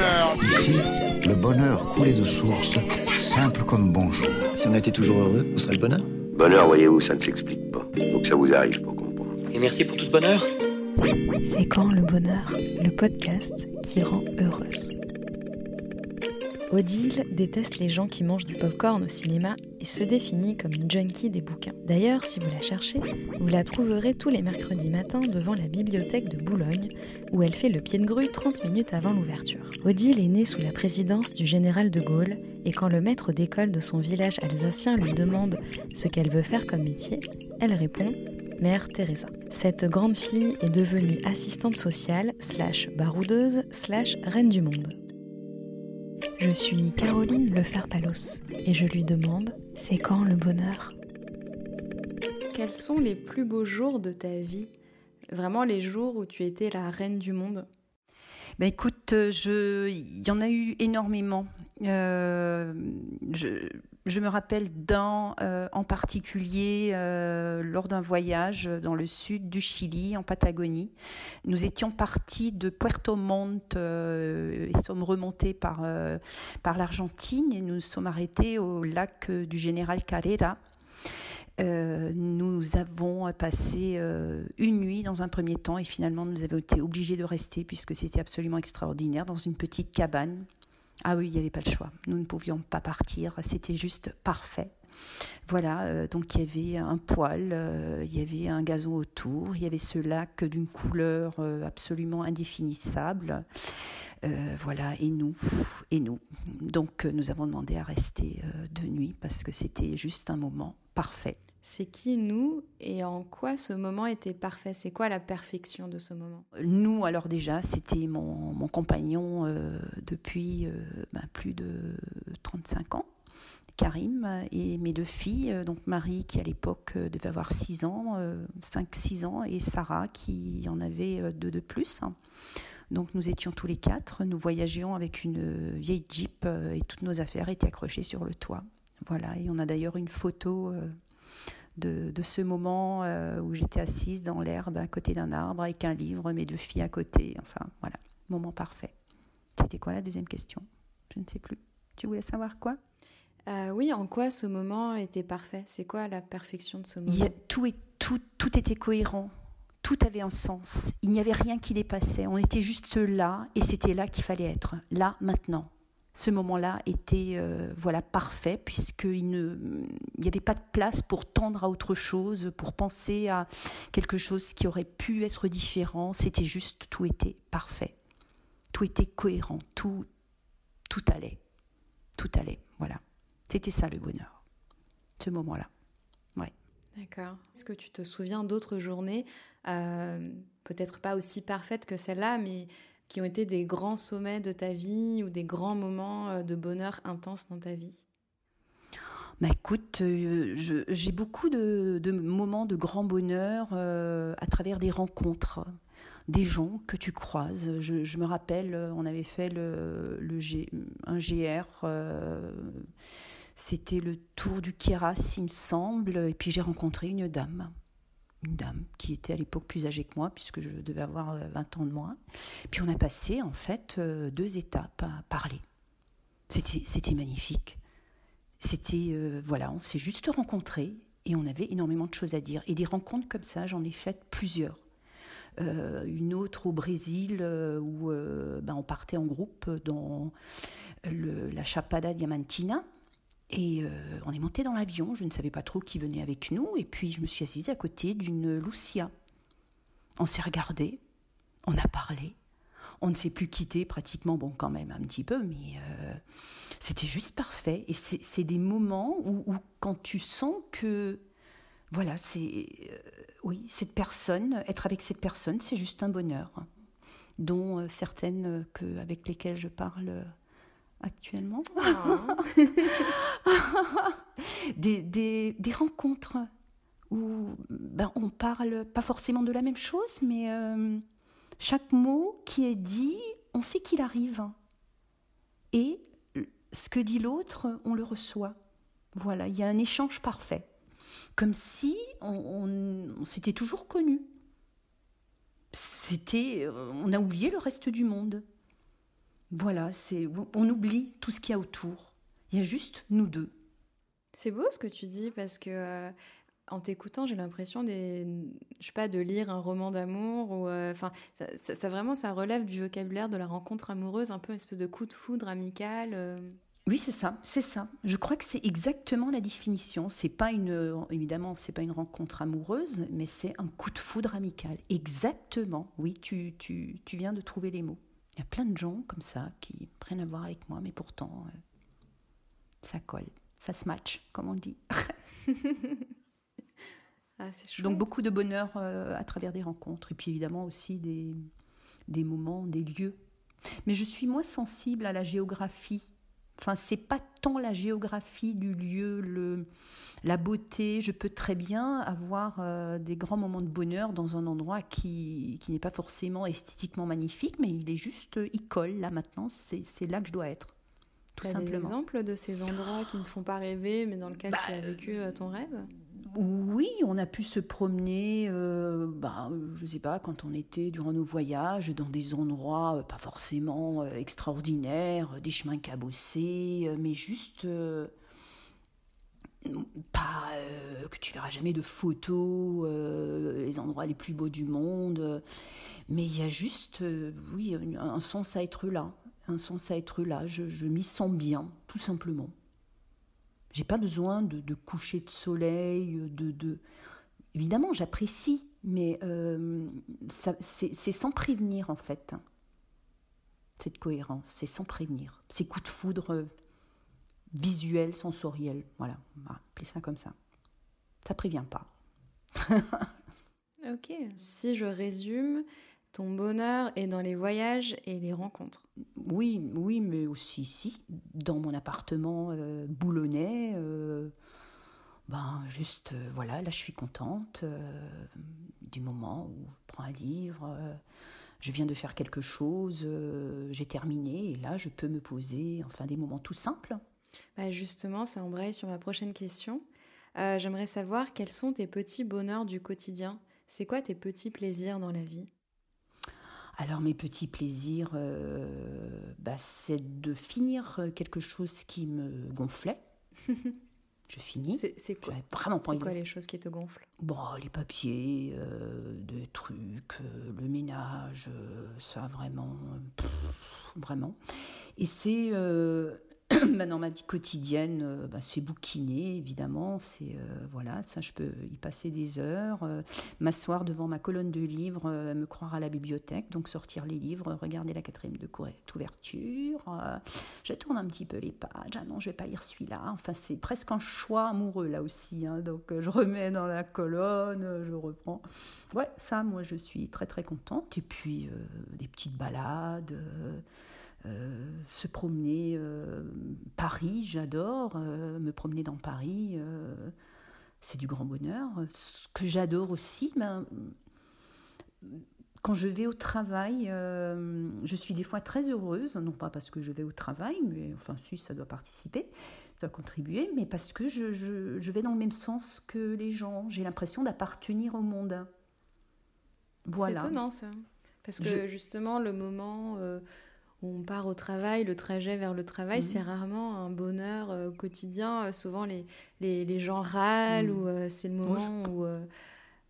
bonheur. Ici, le bonheur coulait de source, simple comme bonjour. Si on était toujours heureux, où serait le bonheur Bonheur, voyez-vous, ça ne s'explique pas. Faut que ça vous arrive pour comprendre. Et merci pour tout ce bonheur. C'est quand le bonheur, le podcast qui rend heureuse. Odile déteste les gens qui mangent du popcorn au cinéma et se définit comme une junkie des bouquins. D'ailleurs, si vous la cherchez, vous la trouverez tous les mercredis matins devant la bibliothèque de Boulogne, où elle fait le pied de grue 30 minutes avant l'ouverture. Odile est née sous la présidence du général de Gaulle, et quand le maître d'école de son village alsacien lui demande ce qu'elle veut faire comme métier, elle répond Mère Teresa. Cette grande fille est devenue assistante sociale, slash baroudeuse, slash reine du monde. Je suis Caroline Lefer-Palos et je lui demande c'est quand le bonheur? Quels sont les plus beaux jours de ta vie? Vraiment les jours où tu étais la reine du monde? Ben écoute, je, il y en a eu énormément. Euh, je, me rappelle d'un euh, en particulier euh, lors d'un voyage dans le sud du Chili, en Patagonie. Nous étions partis de Puerto Montt et sommes remontés par, par l'Argentine et nous sommes arrêtés au lac du général Carrera. Euh, nous avons passé euh, une nuit dans un premier temps et finalement nous avons été obligés de rester puisque c'était absolument extraordinaire dans une petite cabane. Ah oui, il n'y avait pas le choix. Nous ne pouvions pas partir. C'était juste parfait. Voilà, euh, donc il y avait un poêle, il y avait un gazon autour, il y avait ce lac d'une couleur absolument indéfinissable. voilà, et nous, et nous. Donc nous avons demandé à rester de nuit parce que c'était juste un moment parfait. C'est qui nous et en quoi ce moment était parfait? C'est quoi la perfection de ce moment? Nous, alors déjà, c'était mon, compagnon euh, depuis euh, ben, plus de 35 ans. Karim et mes deux filles, euh, donc Marie qui à l'époque devait avoir 6 ans, 5-6 ans, et Sarah qui en avait deux de plus. Donc nous étions tous les quatre, nous voyagions avec une vieille Jeep et toutes nos affaires étaient accrochées sur le toit. Voilà, et on a d'ailleurs une photo de, ce moment euh, où j'étais assise dans l'herbe à côté d'un arbre avec un livre, mes deux filles à côté. Enfin, voilà, moment parfait. C'était quoi la deuxième question? Je ne sais plus. Tu voulais savoir quoi? Euh, Oui, en quoi ce moment était parfait? C'est quoi la perfection de ce moment? tout, est, tout, tout était cohérent. Tout avait un sens. Il n'y avait rien qui dépassait. On était juste là et c'était là qu'il fallait être. Là, maintenant ce moment-là était euh, voilà parfait puisqu'il n'y avait pas de place pour tendre à autre chose, pour penser à quelque chose qui aurait pu être différent. C'était juste tout était parfait, tout était cohérent, tout tout allait, tout allait. Voilà, c'était ça le bonheur, ce moment-là. Ouais. D'accord. Est-ce que tu te souviens d'autres journées, euh, peut-être pas aussi parfaites que celle-là, mais qui ont été des grands sommets de ta vie ou des grands moments euh, de bonheur intense dans ta vie? Bah écoute, euh, j'ai beaucoup de, moments de grand bonheur euh, à travers des rencontres, des gens que tu croises. Je, me rappelle, on avait fait le, le un GR, c'était le tour du Kéras, il me semble, et puis j'ai rencontré une dame une dame qui était à l'époque plus âgée que moi, puisque je devais avoir 20 euh, ans de moins. Puis on a passé en fait euh, deux étapes à parler. C'était magnifique. C'était, euh, voilà, on s'est juste rencontrés et on avait énormément de choses à dire. Et des rencontres comme ça, j'en ai faites plusieurs. une autre au Brésil où ben, on partait en groupe dans la Chapada Diamantina, et euh, on est monté dans l'avion, je ne savais pas trop qui venait avec nous, et puis je me suis assise à côté d'une Lucia. On s'est regardé, on a parlé, on ne s'est plus quitté pratiquement, bon quand même un petit peu, mais euh, c'était juste parfait. Et c'est des moments où, quand tu sens que, voilà, c'est, euh, oui, cette personne, être avec cette personne, c'est juste un bonheur, dont certaines que, avec lesquelles je parle actuellement. Ah. des, des, des, rencontres où ben, on parle pas forcément de la même chose, mais euh, chaque mot qui est dit, on sait qu'il arrive. Et ce que dit l'autre, on le reçoit. Voilà, il y a un échange parfait. Comme si on, on s'était toujours connu. C'était, on a oublié le reste du monde. Voilà, c'est on oublie tout ce qu'il y a autour. Il y a juste nous deux. C'est beau ce que tu dis parce que euh, en t'écoutant, j'ai l'impression des, je sais pas, de lire un roman d'amour ou, euh, enfin, ça, ça, vraiment, ça relève du vocabulaire de la rencontre amoureuse, un peu une espèce de coup de foudre amical. euh. Oui, c'est ça, c'est ça. Je crois que c'est exactement la définition. C'est pas une, évidemment, c'est pas une rencontre amoureuse, mais c'est un coup de foudre amical. Exactement. Oui, tu, tu, tu viens de trouver les mots. Il y a plein de gens comme ça qui prennent à voir avec moi, mais pourtant, euh, ça colle, ça se match, comme on dit. Ah. Donc beaucoup de bonheur euh, à travers des rencontres, et puis évidemment aussi des, des moments, des lieux. Mais je suis moins sensible à la géographie. Enfin, c'est pas tant la géographie du lieu, le, la beauté. Je peux très bien avoir euh, des grands moments de bonheur dans un endroit qui, qui n'est pas forcément esthétiquement magnifique, mais il est juste, euh, il colle là maintenant. C'est c'est là que je dois être, tout T'as des simplement. exemples de ces endroits qui ne font pas rêver, mais dans lesquels tu as vécu euh, ton rêve? Oui, on a pu se promener, euh, bah, je sais pas, quand on était durant nos voyages, dans des endroits euh, pas forcément euh, extraordinaires, des chemins cabossés, mais juste pas que tu verras jamais de photos, les endroits les plus beaux du monde, mais il y a juste, oui, un, sens à être là, un sens à être là. Je m'y sens bien, tout simplement. J'ai pas besoin de, coucher de soleil, de, de... évidemment j'apprécie, mais euh, c'est sans prévenir en fait. Cette cohérence, c'est sans prévenir. Ces coups de foudre euh, visuels, sensoriels, voilà, on va appeler ça comme ça. Ça prévient pas. Ok. Si je résume, ton bonheur est dans les voyages et les rencontres. Oui, oui, mais aussi ici, dans mon appartement euh, boulonnais. euh, ben, juste, euh, voilà, là, je suis contente du moment où je prends un livre, je viens de faire quelque chose, j'ai terminé, et là, je peux me poser, enfin, des moments tout simples. Bah justement, ça embraye sur ma prochaine question. J'aimerais savoir quels sont tes petits bonheurs du quotidien? C'est quoi tes petits plaisirs dans la vie? Alors, mes petits plaisirs, euh, bah, c'est de finir quelque chose qui me gonflait. je finis. C'est quoi, vraiment pas quoi les choses qui te gonflent? Bon, les papiers, euh, des trucs, euh, le ménage, euh, ça vraiment, euh, pff, vraiment. Et c'est euh, bah, dans ma vie quotidienne, euh, bah, c'est bouquiner évidemment, c'est euh, voilà, ça je peux y passer des heures, euh, m'asseoir devant ma colonne de livres, me croire à la bibliothèque, donc sortir les livres, regarder la quatrième de couverture, je tourne un petit peu les pages, ah non je vais pas lire celui-là, enfin c'est presque un choix amoureux là aussi, hein, donc je remets dans la colonne, je reprends. Ouais, ça moi je suis très très contente, et puis des petites balades. Euh, se promener euh, Paris, j'adore euh, me promener dans Paris, c'est du grand bonheur. Ce que j'adore aussi, ben, quand je vais au travail, je suis des fois très heureuse, non pas parce que je vais au travail, mais enfin si ça doit participer, ça doit contribuer, mais parce que je, je- je vais dans le même sens que les gens. J'ai l'impression d'appartenir au monde. Voilà. C'est étonnant ça. Parce que Je- justement, le moment où on part au travail, le trajet vers le travail, Mhm. c'est rarement un bonheur euh, quotidien. Euh, souvent, les, les, les gens râlent Mhm. ou euh, c'est le moment où, euh,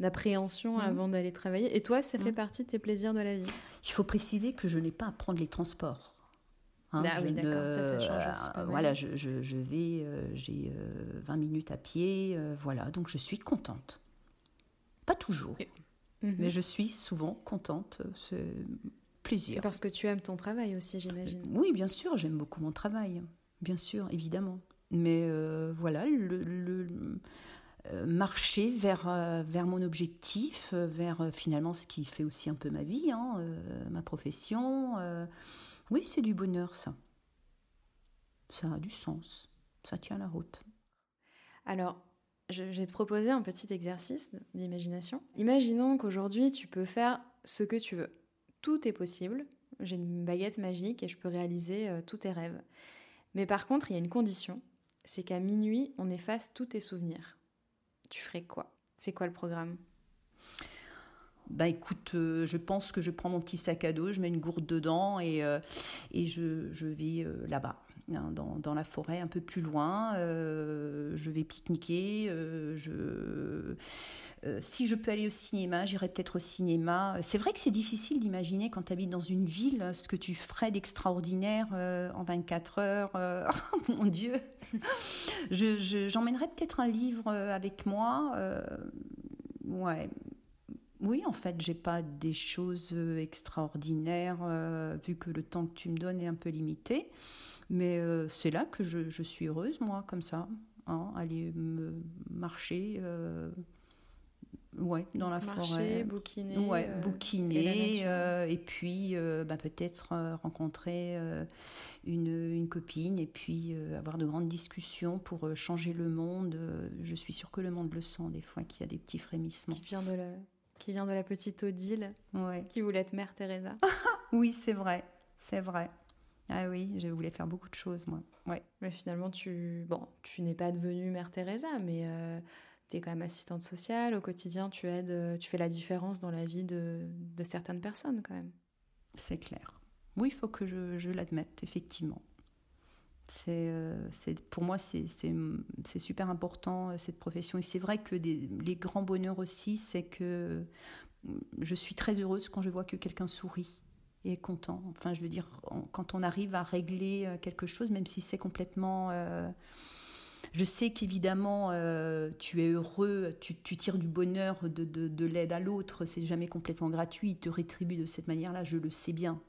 d'appréhension Mhm. avant d'aller travailler. Et toi, ça fait Mhm. partie de tes plaisirs de la vie? Il faut préciser que je n'ai pas à prendre les transports. Hein, Ah oui, d'accord, ne- ça, ça change aussi pas mal. Voilà, je, je- je vais, j'ai euh, 20 minutes à pied, voilà, donc je suis contente. Pas toujours, Mhm. mais je suis souvent contente, c'est Parce que tu aimes ton travail aussi, j'imagine. Oui, bien sûr, j'aime beaucoup mon travail, bien sûr, évidemment. Mais euh, voilà, le, le- euh, marcher vers, euh, vers mon objectif, vers finalement ce qui fait aussi un peu ma vie, hein, ma profession. oui, c'est du bonheur, ça. Ça a du sens. Ça tient la route. Alors, je, je vais te proposer un petit exercice d'imagination. Imaginons qu'aujourd'hui, tu peux faire ce que tu veux. Tout est possible. J'ai une baguette magique et je peux réaliser euh, tous tes rêves. Mais par contre, il y a une condition. C'est qu'à minuit, on efface tous tes souvenirs. Tu ferais quoi? C'est quoi le programme? Bah écoute, euh, je pense que je prends mon petit sac à dos, je mets une gourde dedans et, euh, et je, je vais là-bas, dans, dans, la forêt un peu plus loin. je vais pique-niquer. je, si je peux aller au cinéma, j'irai peut-être au cinéma. C'est vrai que c'est difficile d'imaginer quand tu habites dans une ville ce que tu ferais d'extraordinaire en 24 heures. mon Dieu J'emmènerais je, peut-être un livre avec moi. ouais, oui, en fait, j'ai pas des choses euh, extraordinaires euh, vu que le temps que tu me donnes est un peu limité. Mais euh, c'est là que je, suis heureuse, moi, comme ça. Hein, aller me marcher. Ouais, dans la Marcher, forêt. bouquiner. Ouais, bouquiner. et puis, bah, peut-être rencontrer une, une, copine et puis avoir de grandes discussions pour changer le monde. je suis sûre que le monde le sent des fois, qu'il y a des petits frémissements. Qui vient de la, qui vient de la petite Odile, qui voulait être mère Teresa. oui, c'est vrai, c'est vrai. Ah oui, je voulais faire beaucoup de choses, moi. Ouais. Mais finalement, tu, bon, tu n'es pas devenue mère Teresa, mais euh, tu es quand même assistante sociale. Au quotidien, tu aides, euh, tu fais la différence dans la vie de, de certaines personnes, quand même. C'est clair. Oui, il faut que je, je l'admette, effectivement. Euh, c'est, pour moi, c'est, super important euh, cette profession. Et c'est vrai que les grands bonheurs aussi, c'est que je suis très heureuse quand je vois que quelqu'un sourit et content. Enfin, je veux dire, quand on arrive à régler euh, quelque chose, même si c'est complètement je sais qu'évidemment, euh, tu es heureux, tu, tires du bonheur de, l'aide à l'autre, c'est jamais complètement gratuit, il te rétribue de cette manière-là, je le sais bien.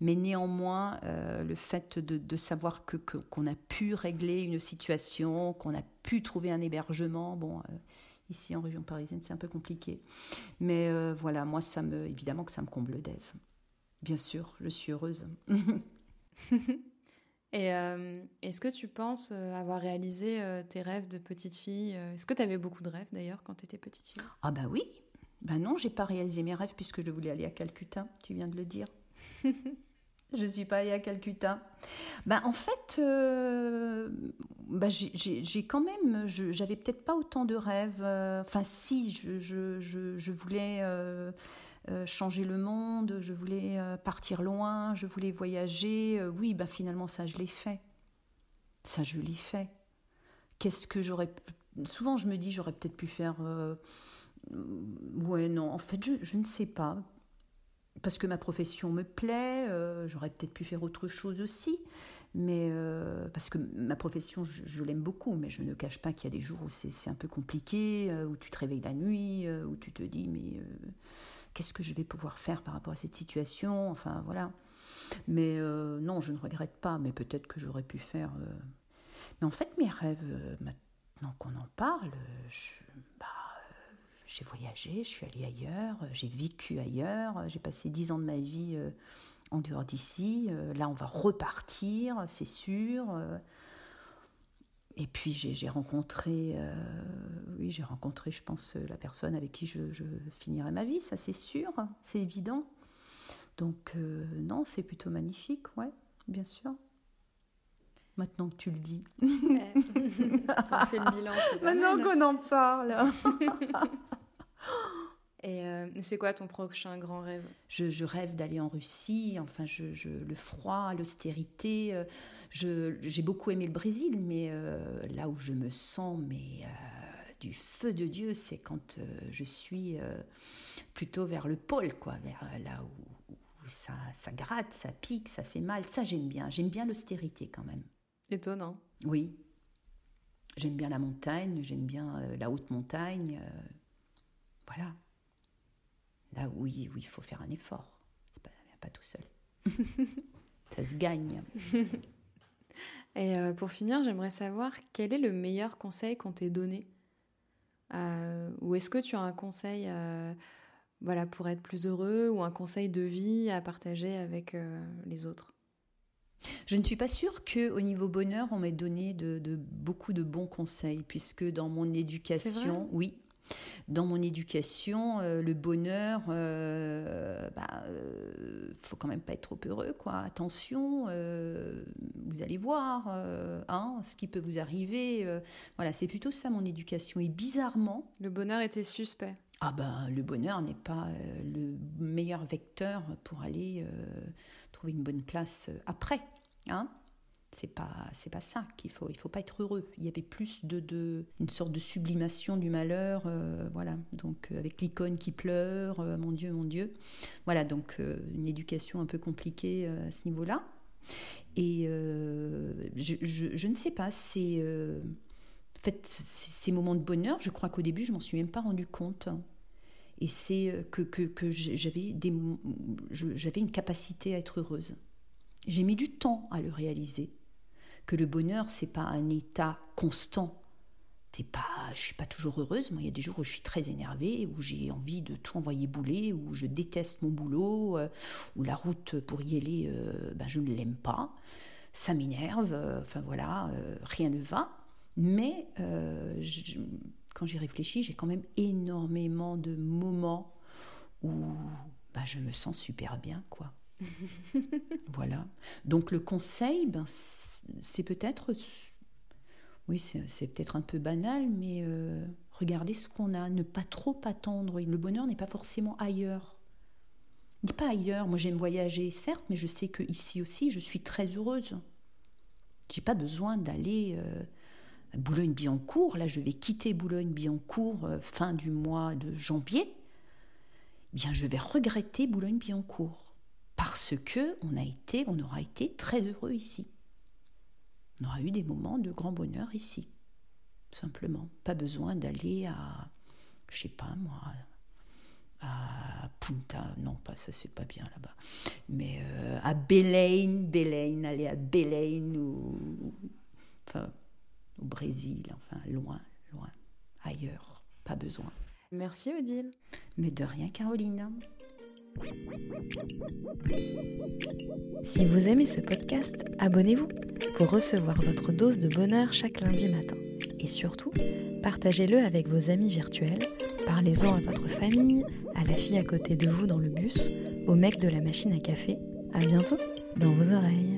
Mais néanmoins, euh, le fait de, savoir que, qu'on a pu régler une situation, qu'on a pu trouver un hébergement, bon, euh, ici en région parisienne, c'est un peu compliqué. Mais voilà, moi, ça me, évidemment que ça me comble d'aise. Bien sûr, je suis heureuse. Et euh, est-ce que tu penses euh, avoir réalisé euh, tes rêves de petite fille Est-ce que tu avais beaucoup de rêves d'ailleurs quand tu étais petite fille? Ah bah oui. Ben non, j'ai pas réalisé mes rêves puisque je voulais aller à Calcutta, tu viens de le dire. je suis pas allée à Calcutta. Ben en fait, ben j'ai quand même, j'avais peut-être pas autant de rêves. Enfin si, je, je, je, je voulais euh, changer le monde, je voulais euh, partir loin, je voulais voyager. Euh, oui, ben finalement, ça, je l'ai fait. Ça, je l'ai fait. Qu'est-ce que j'aurais. Souvent, je me dis, j'aurais peut-être pu faire. Ouais, non, en fait, je, je, ne sais pas. Parce que ma profession me plaît, j'aurais peut-être pu faire autre chose aussi. Mais parce que ma profession, je, l'aime beaucoup, mais je ne cache pas qu'il y a des jours où c'est un peu compliqué, où tu te réveilles la nuit, où tu te dis, mais qu'est-ce que je vais pouvoir faire par rapport à cette situation? Enfin, voilà. Mais euh, non, je ne regrette pas, mais peut-être que j'aurais pu faire. Euh, mais en fait, mes rêves, euh, maintenant qu'on en parle, bah, j'ai voyagé, je suis allée ailleurs, j'ai vécu ailleurs, j'ai passé dix ans de ma vie en dehors d'ici. là, on va repartir, c'est sûr. Et puis j'ai rencontré, euh, oui, j'ai rencontré, je pense, la personne avec qui je, finirai ma vie, ça c'est sûr, c'est évident. Donc euh, non, c'est plutôt magnifique, ouais, bien sûr. Maintenant que tu le dis. on fait le bilan. Maintenant qu'on en parle. Et euh, c'est quoi ton prochain grand rêve? Je, rêve d'aller en Russie, enfin, je, le froid, l'austérité. Euh, j'ai beaucoup aimé le Brésil, mais euh, là où je me sens mais, du feu de Dieu, c'est quand je suis plutôt vers le pôle, quoi, vers là où, ça, ça gratte, ça pique, ça fait mal. Ça, j'aime bien. J'aime bien l'austérité quand même. Étonnant. Oui. J'aime bien la montagne, j'aime bien la haute montagne. voilà. Là, oui, oui, il faut faire un effort. Pas, pas tout seul. Ça se gagne. Et euh, pour finir, j'aimerais savoir quel est le meilleur conseil qu'on t'ait donné euh, Ou est-ce que tu as un conseil euh, voilà, pour être plus heureux ou un conseil de vie à partager avec les autres? Je ne suis pas sûre qu'au niveau bonheur, on m'ait donné de, de, beaucoup de bons conseils, puisque dans mon éducation, oui, dans mon éducation, euh, le bonheur, euh, bah, euh, faut quand même pas être trop heureux, quoi. Attention, euh, vous allez voir, hein, ce qui peut vous arriver. voilà, c'est plutôt ça mon éducation. Et bizarrement, le bonheur était suspect. ah ben, le bonheur n'est pas le meilleur vecteur pour aller trouver une bonne place après. Hein c'est pas c'est pas ça qu'il faut il faut pas être heureux. Il y avait plus de, de une sorte de sublimation du malheur voilà. Donc avec l'icône qui pleure mon dieu mon dieu. Voilà donc une éducation un peu compliquée à ce niveau là et je, je, ne sais pas c'est fait ces moments de bonheur je crois qu'au début je m'en suis même pas rendu compte. Et c'est euh, que, que, que j'avais une capacité à être heureuse. J'ai mis du temps à le réaliser, que le bonheur, c'est pas un état constant. T'es pas, je suis pas toujours heureuse. Moi, il y a des jours où je suis très énervée, où j'ai envie de tout envoyer bouler, où je déteste mon boulot, euh, où la route pour y aller, euh, ben, je ne l'aime pas. Ça m'énerve. enfin voilà, rien ne va. Mais quand j'y réfléchis, j'ai quand même énormément de moments où bah, je me sens super bien, quoi. voilà. Donc le conseil, ben, c'est peut-être, oui, c'est peut-être un peu banal, mais euh, regardez ce qu'on a, ne pas trop attendre. Le bonheur n'est pas forcément ailleurs. Il n'est pas ailleurs. Moi, j'aime voyager, certes, mais je sais que ici aussi, je suis très heureuse. J'ai pas besoin d'aller euh, Boulogne-Billancourt, là je vais quitter Boulogne-Billancourt euh, fin du mois de janvier, eh bien je vais regretter Boulogne-Billancourt parce que on a été, on aura été très heureux ici. On aura eu des moments de grand bonheur ici, simplement. Pas besoin d'aller à, je sais pas moi, à Punta, non pas ça c'est pas bien là-bas, mais euh, à Belém, Belém, aller à Belém ou, enfin au Brésil, enfin loin, loin, ailleurs, pas besoin. Merci Odile. Mais de rien Caroline. Si vous aimez ce podcast, abonnez-vous pour recevoir votre dose de bonheur chaque lundi matin. Et surtout, partagez-le avec vos amis virtuels, parlez-en à votre famille, à la fille à côté de vous dans le bus, au mec de la machine à café. À bientôt dans vos oreilles.